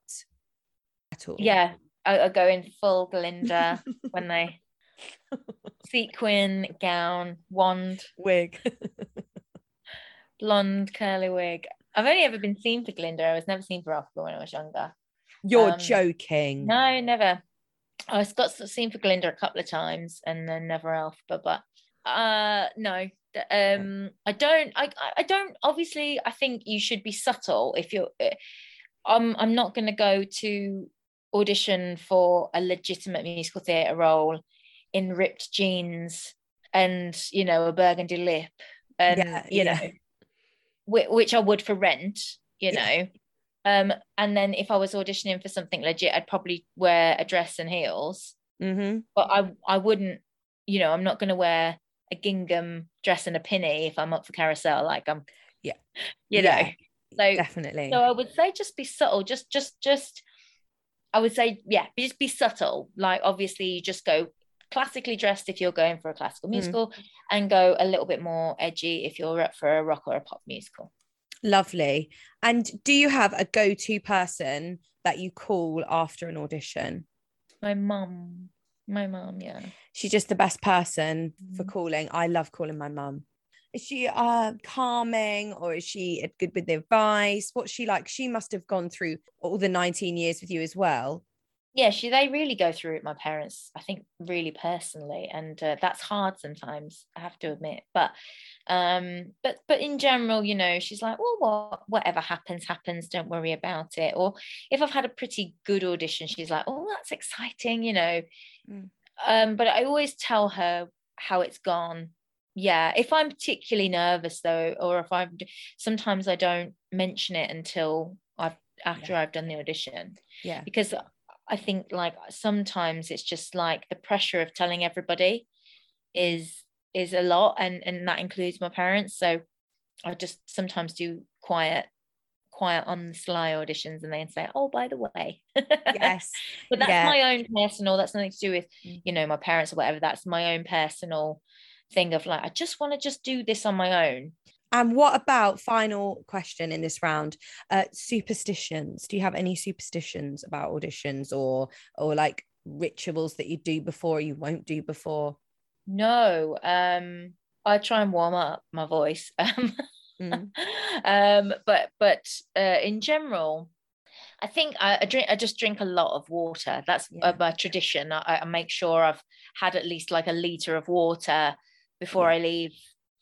at all? Yeah, I, I go in full Glinda when they sequin gown, wand, wig. blonde curly wig. I've only ever been seen for Glinda. I was never seen for Elphaba when I was younger. You're Um, joking. No, never. I was got seen for Glinda a couple of times and then never Elphaba, but uh no. Um I don't I I- don't obviously I think you should be subtle if you're uh, I'm I'm not going to go to audition for a legitimate musical theatre role in ripped jeans and you know a burgundy lip and Yeah, you yeah. know whi- which I would for rent you Yeah. know um and then if I was auditioning for something legit I'd probably wear a dress and heels Mm-hmm. but I I wouldn't you know I'm not going to wear a gingham dress and a pinny if I'm up for carousel like I'm Yeah. you know so definitely. so I would say just be subtle. Just just just I would say, yeah, just be subtle. Like obviously you just go classically dressed if you're going for a classical Mm. musical and go a little bit more edgy if you're up for a rock or a pop musical. Lovely. And do you have a go to person that you call after an audition? My mum. My mum, yeah. She's just the best person for Mm. calling. I love calling my mum. Is she uh calming or is she good with the advice? What's she like? She must have gone through all the 19 years with you as well. Yeah, she they really go through it, my parents, I think really personally. And uh, that's hard sometimes, I have to admit. But um, but but in general, you know, she's like, well, what whatever happens, happens, don't worry about it. Or if I've had a pretty good audition, she's like, oh, that's exciting, you know. Mm. Um, but I always tell her how it's gone. Yeah, if I'm particularly nervous though, or if I'm sometimes I don't mention it until I've after I've done the audition Yeah. because I think like sometimes it's just like the pressure of telling everybody is is a lot and and that includes my parents so I just sometimes do quiet quiet on the sly auditions and they say oh by the way Yes. but that's Yeah. my own personal that's nothing to do with Mm. you know my parents or whatever that's my own personal thing of like I just want to just do this on my own And what about final question in this round? Uh, superstitions. Do you have any superstitions about auditions or or like rituals that you do before or you won't do before? no um I try and warm up my voice um Mm. um but but uh, in general I think I, I drink I just drink a lot of water that's Yeah. uh, my tradition I, I make sure I've had at least like a liter of water before I leave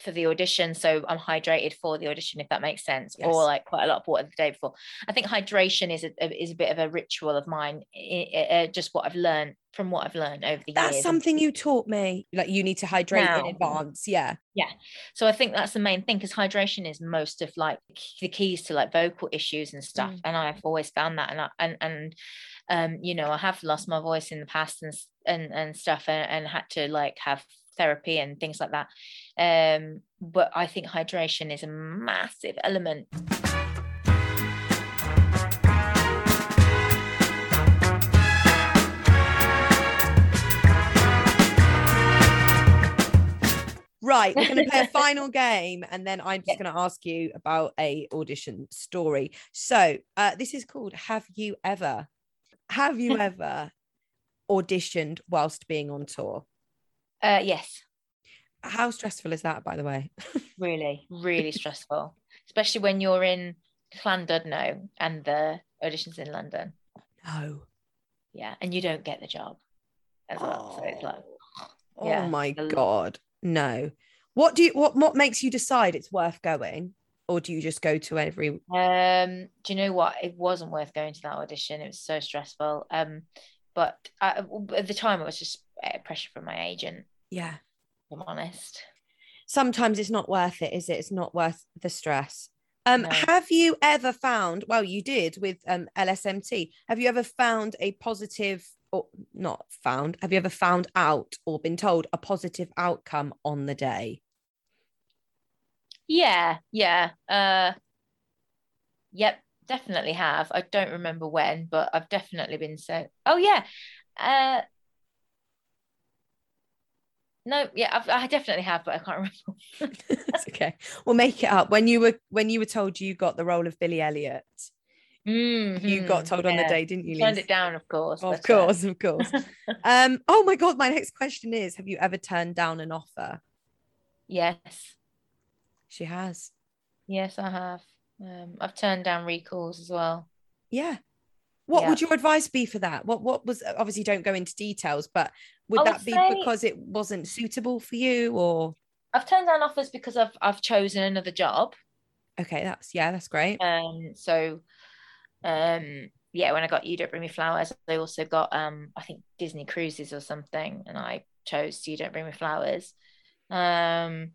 for the audition so I'm hydrated for the audition if that makes sense Yes. or like quite a lot of water the day before I think hydration is a, is a bit of a ritual of mine i- i- uh, just what I've learned from what I've learned over the That's years that's something you taught me. Like you need to hydrate Now. in advance. Yeah. Yeah so I think that's the main thing because hydration is most of like the keys to like vocal issues and stuff. Mm. And I've always found that, and I, and and um, you know, I have lost my voice in the past and and and stuff, and, and had to like have therapy and things like that. Um, but I think hydration is a massive element. Right. We're going to play a final game and then I'm just Yeah. going to ask you about a audition story. So uh, this is called Have You Ever? Have you ever auditioned whilst being on tour? Uh, yes, How stressful is that, by the way? really, really stressful, especially when you're in Llandudno and the auditions in London. No. Yeah, and you don't get the job as well. So it's like, Oh my a lot. god. No. What do you what what makes you decide it's worth going? Or do you just go to every Um, do you know what? It wasn't worth going to that audition. It was so stressful. Um, but I, at the time, it was just uh, pressure from my agent. Yeah. I'm honest. Sometimes it's not worth it, is it? It's not worth the stress. Um, No. have you ever found, well, you did with um LSMT, have you ever found a positive or not found, have you ever found out or been told a positive outcome on the day? Yeah, yeah. Uh, yep, definitely have. I don't remember when, but I've definitely been so. Oh yeah. Uh, no, yeah, I've, I definitely have, but I can't remember. That's okay. We'll make it up. When you were when you were told you got the role of Billy Elliot, you got Mhm, told on the day, didn't you? Turned it down, of course. Of uh, course, of course. um, oh my god, my next question is have you ever turned down an offer? yes, She has. yes, I have. Um, I've turned down recalls as well. Yeah. What Yeah. would your advice be for that? What what was obviously don't go into details, but would that be because it wasn't suitable for you or I've turned down offers because I've I've chosen another job. okay, that's yeah, that's great. Um, so, um, yeah, when I got You Don't Bring Me Flowers, I also got um, I think Disney Cruises or something, and I chose You Don't Bring Me Flowers. Um,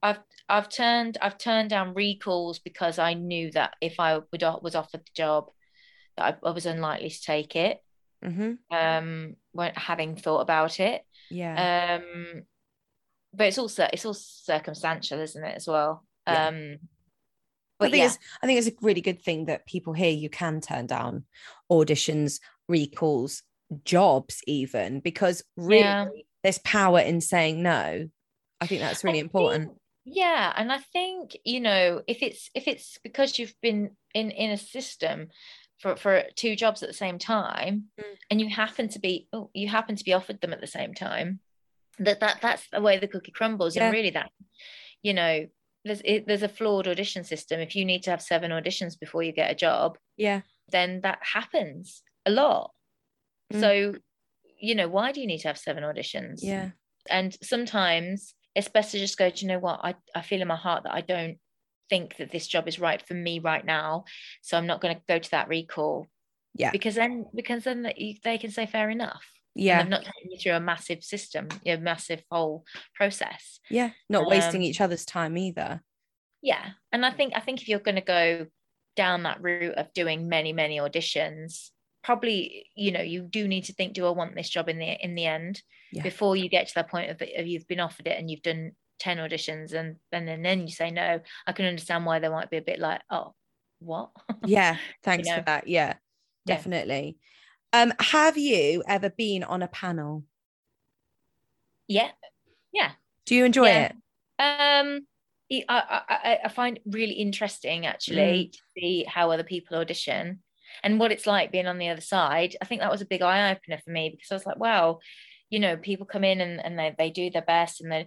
I've I've turned I've turned down recalls because I knew that if I would was offered the job, that I, I was unlikely to take it. Hmm Um, when having thought about it. Yeah. Um, but it's also it's all circumstantial, isn't it, as well? Yeah. Um, I but think yeah, it's I think it's a really good thing that people hear you can turn down auditions, recalls, jobs, even because really Yeah. there's power in saying no. I think that's really I important. think- yeah, and I think you know if it's if it's because you've been in in a system for for two jobs at the same time, Mm. and you happen to be oh you happen to be offered them at the same time, that that that's the way the cookie crumbles, Yeah. and really that you know there's it, there's a flawed audition system. If you need to have seven auditions before you get a job, Yeah. then that happens a lot. Mm. So you know why do you need to have seven auditions? Yeah. and sometimes it's best to just go do you know what I, I feel in my heart that i don't think that this job is right for me right now so i'm not going to go to that recall Yeah. because then because then they can say fair enough Yeah. i'm not taken you through a massive system a massive whole process Yeah. Not wasting Um, each other's time either. yeah and i think i think if you're going to go down that route of doing many many auditions probably you know you do need to think do i want this job in the in the end Yeah. before you get to that point of, of you've been offered it and you've done 10 auditions and, and then then you say no i can understand why they might be a bit like oh what Yeah. Thanks know. for that. Yeah. Yeah. Definitely. Um, have you ever been on a panel? yeah yeah Do you enjoy Yeah. it? um I, I, I- I find really interesting actually Mm. to see how other people audition and what it's like being on the other side. I think that was a big eye opener for me because I was like, wow, you know, people come in and, and they, they do their best and then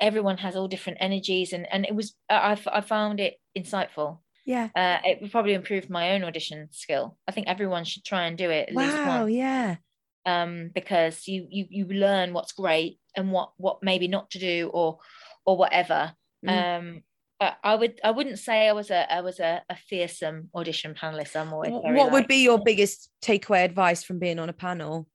everyone has all different energies and, and it was I, I found it insightful. Yeah. Uh, it would probably improve my own audition skill. I think everyone should try and do it at least Wow. once Yeah. um, because you you you learn what's great and what what maybe not to do or or whatever. Mm. Um, I, would I wouldn't say I was a I was a, a fearsome audition panelist. I'm always what would be your biggest takeaway advice from being on a panel?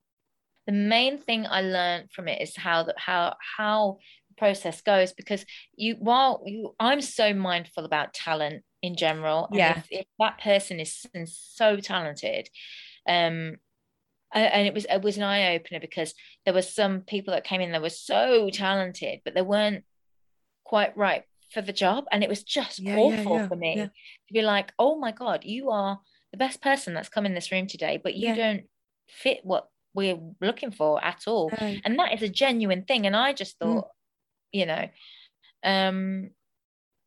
The main thing I learned from it is how that how how the process goes because you while you I'm so mindful about talent in general Yeah. if, if that person is so talented um and it was it was an eye opener because there were some people that came in that were so talented but they weren't quite right for the job and it was just Yeah, yeah, awful yeah, for me yeah. to be like oh my god you are the best person that's come in this room today but you Yeah. don't fit what we're looking for at all and that is a genuine thing and i just Mm. thought you know um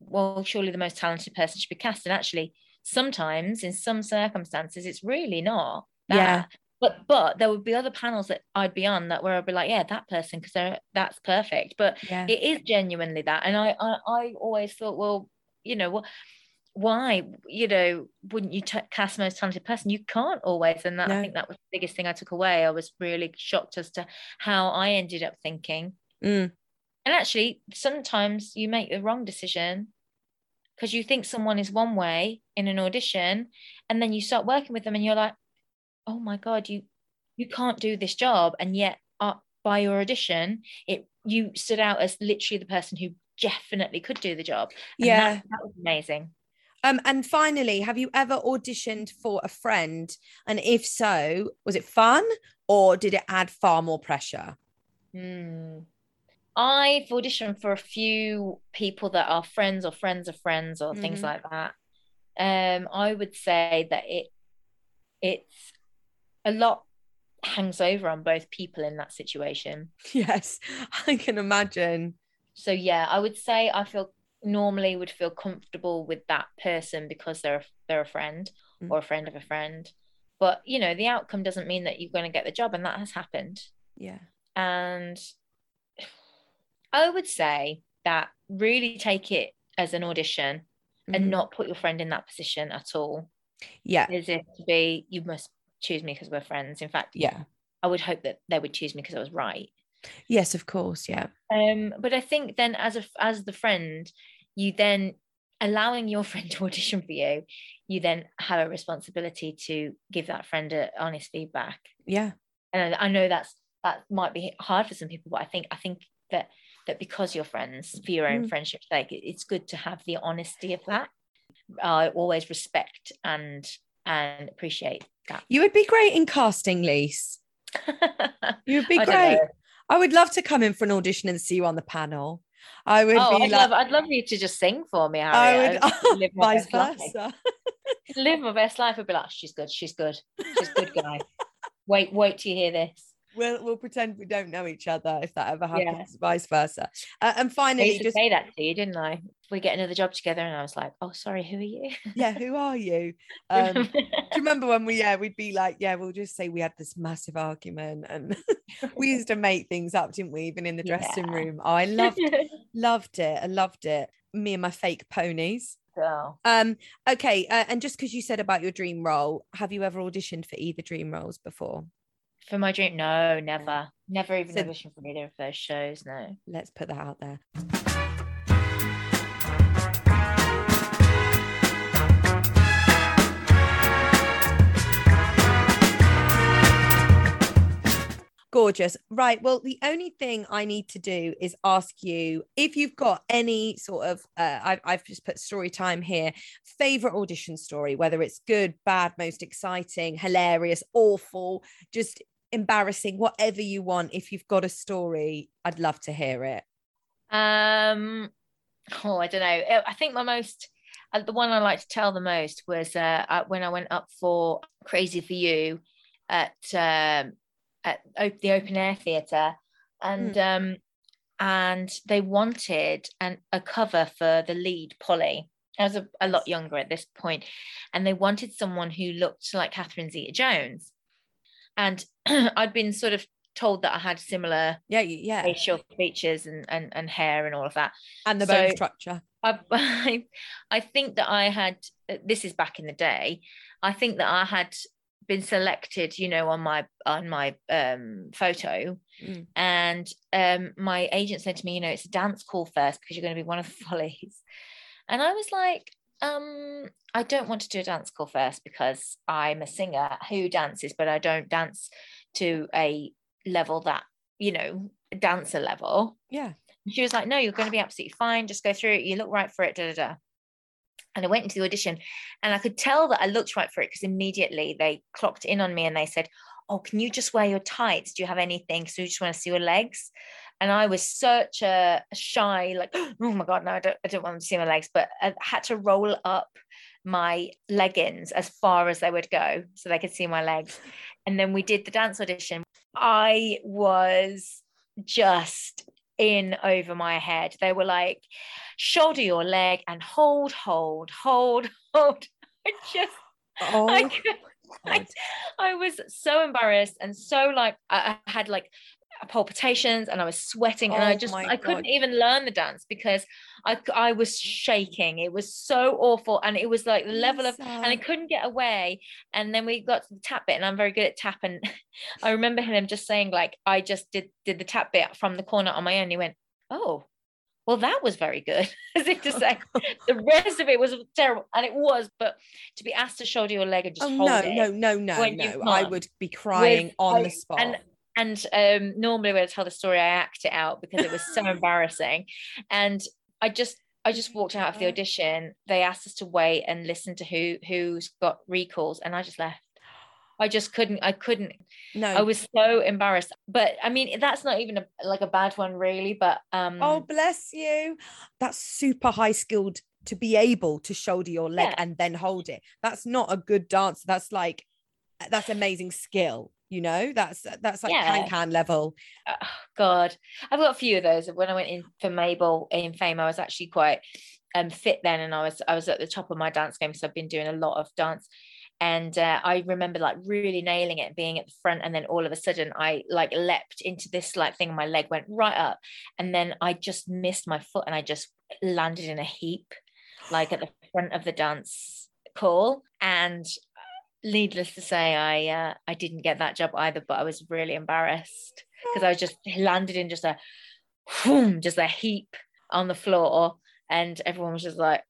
well surely the most talented person should be cast and actually sometimes in some circumstances it's really not that. Yeah. but but there would be other panels that I'd be on that where I'd be like, yeah, that person because they're that's perfect. But Yeah. it is genuinely that, and I I, I always thought, well, you know what. Why, you know, wouldn't you t- cast most talented person? You can't always, and that No. I think that was the biggest thing I took away. I was really shocked as to how I ended up thinking. Mm. And actually, sometimes you make the wrong decision because you think someone is one way in an audition, and then you start working with them, and you're like, "Oh my god, you you can't do this job," and yet uh, by your audition, it you stood out as literally the person who definitely could do the job. And Yeah. that, that was amazing. Um, and finally, have you ever auditioned for a friend? And if so, was it fun or did it add far more pressure? Hmm. I've auditioned for a few people that are friends or friends of friends or things Mhm. like that. Um, I would say that it it's a lot hangs over on both people in that situation. Yes, I can imagine. So yeah, I would say I feel normally would feel comfortable with that person because they're a, they're a friend Mm. or a friend of a friend. But you know, the outcome doesn't mean that you're going to get the job, and that has happened. Yeah. And I would say that really take it as an audition Mhm. and not put your friend in that position at all. Yeah. As if to be, you must choose me because we're friends. In fact, Yeah. I would hope that they would choose me because I was right. Yes, of course. Yeah. Um, but I think then as a as the friend, you then allowing your friend to audition for you, you then have a responsibility to give that friend a honest feedback. Yeah. and I I know that's that might be hard for some people, but I think I think that that because you're friends for your own Mm. friendship's sake, it's good to have the honesty of that. I always respect and and appreciate that. You would be great in casting, Lise. You would be I great. I would love to come in for an audition and see you on the panel. I would Oh, be I'd like, love I'd love you to just sing for me, I would, I would live my vice best life. versa. live my best life. I'd be like, she's good, she's good, she's good guy. wait, wait till you hear this. We'll, we'll pretend we don't know each other if that ever Yeah. happens, vice versa. Uh, and I finally, used to just say that to you, didn't I? We get another job together, and I was like, "Oh, sorry, who are you?" yeah, who are you? Um, do you remember when we, yeah, we'd be like, yeah, we'll just say we had this massive argument and we used to make things up, didn't we? Even in the dressing Yeah. room. Oh, I loved, loved it. I loved it. Me and my fake ponies. Girl. Um, okay. Uh, and just because you said about your dream role, have you ever auditioned for either dream roles before? For my dream, no, never, never even So- auditioned for either of those shows. No. Let's put that out there. Gorgeous. Right. Well, the only thing I need to do is ask you if you've got any sort of, uh, I've, I've just put story time here, favorite audition story, whether it's good, bad, most exciting, hilarious, awful, just embarrassing, whatever you want. If you've got a story, I'd love to hear it. Um. Oh, I don't know. Uh, I think my most, uh, the one I like to tell the most was uh, uh, when I went up for Crazy for You at um, at op- the open air theatre, and um, and they wanted an a cover for the lead Polly. I was a, a lot younger at this point, and they wanted someone who looked like Catherine Zeta-Jones, and I'd been sort of told that I had similar Yeah, yeah. facial features and, and and hair and all of that. And the bone structure. I, I I think that I had this is back in the day. I think that I had been selected, you know, on my on my um photo, Mm. and um my agent said to me, you know, it's a dance call first because you're going to be one of the follies, and I was like, um, I don't want to do a dance call first because I'm a singer who dances, but I don't dance to a level that you know dancer level. Yeah. She was like, no, you're going to be absolutely fine. Just go through it. You look right for it. Da, da, da. And I went into the audition and I could tell that I looked right for it because immediately they clocked in on me and they said, oh, can you just wear your tights? Do you have anything? So you just want to see your legs? And I was such a shy, like, oh my God, no, I don't, I don't want them to see my legs. But I had to roll up my leggings as far as they would go so they could see my legs. And then we did the dance audition. I was just in over my head. They were like, shoulder your leg and hold, hold, hold, hold. I just, Oh, I, I, I was so embarrassed and so like I had like palpitations and I was sweating and I Oh just I couldn't even learn the dance because I I was shaking. It was so awful and it was like the level of and I couldn't get away. And then we got to the tap bit and I'm very good at tap and I remember him just saying like I just did did the tap bit from the corner on my own. He went, "Oh, well that was very good," as if to say the rest of it was terrible and it was. But to be asked to shoulder your leg and just Oh hold no, it no, no, no, no! I would be crying with- on I- the spot. And and um, normally when I tell the story, I act it out because it was so embarrassing. And I just I just walked out of the audition. They asked us to wait and listen to who who's got recalls, and I just left. I just couldn't. I couldn't. no, I was so embarrassed. But I mean, that's not even a, like a bad one, really. But um, Oh, bless you. That's super high skilled to be able to shoulder your leg Yeah. and then hold it. That's not a good dance. That's like that's amazing skill. You know, that's that's like Yeah. can can level. oh, God, I've got a few of those. When I went in for Mabel in Fame, I was actually quite um, fit then, and I was I was at the top of my dance game, so I've been doing a lot of dance. And uh, I remember like really nailing it, being at the front, and then all of a sudden I like leapt into this like thing. and My leg went right up, and then I just missed my foot, and I just landed in a heap, like at the front of the dance call. And needless to say, I uh, I didn't get that job either, but I was really embarrassed because I just landed in just a whoom, just a heap on the floor, and everyone was just like,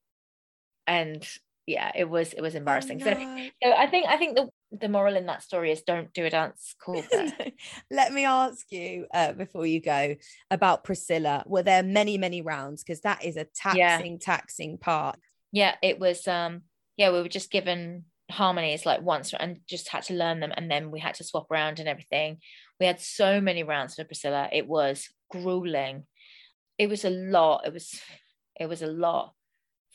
and yeah, it was it was embarrassing. So, no. so I think I think the the moral in that story is don't do a dance call. Let me ask you uh, before you go about Priscilla. Were there many, many rounds? Because that is a Yeah. taxing, taxing part. yeah, it was um yeah, we were just given harmonies like once and just had to learn them and then we had to swap around and everything. We had so many rounds for Priscilla. It was grueling. It was a lot. It was it was a lot.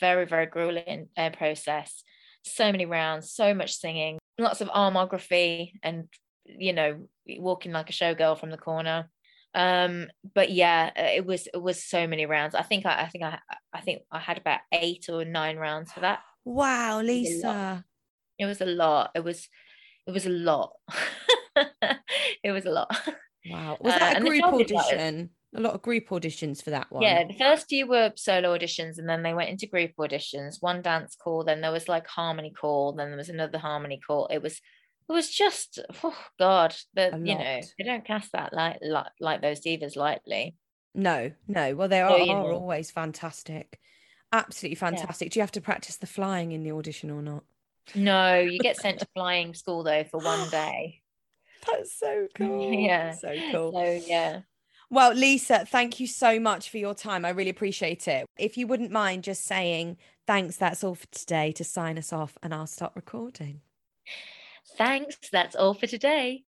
Very, very grueling uh, process. So many rounds, so much singing, lots of armography and you know, walking like a showgirl from the corner. Um, but yeah, uh, it was it was so many rounds. I think I, I think I I think I had about eight or nine rounds for that. Wow. Lisa. It was a lot. It was it was a lot. it was a lot. Wow. Was Uh, that a group job is like- audition? A lot of group auditions for that one. Yeah, the first few were solo auditions and then they went into group auditions, one dance call, then there was like harmony call, then there was another harmony call. It was it was just oh god, the A you know, they don't cast that like like, like those divas lightly. No, no. Well, they So, are, you are know. always fantastic. Absolutely fantastic. Do you have to practice the flying in the audition or not? No, you get sent to flying school though for one day. That's so cool. Yeah. So cool. So yeah. Well, Lisa, thank you so much for your time. I really appreciate it. If you wouldn't mind just saying thanks, that's all for today to sign us off, and I'll start recording. Thanks. That's all for today.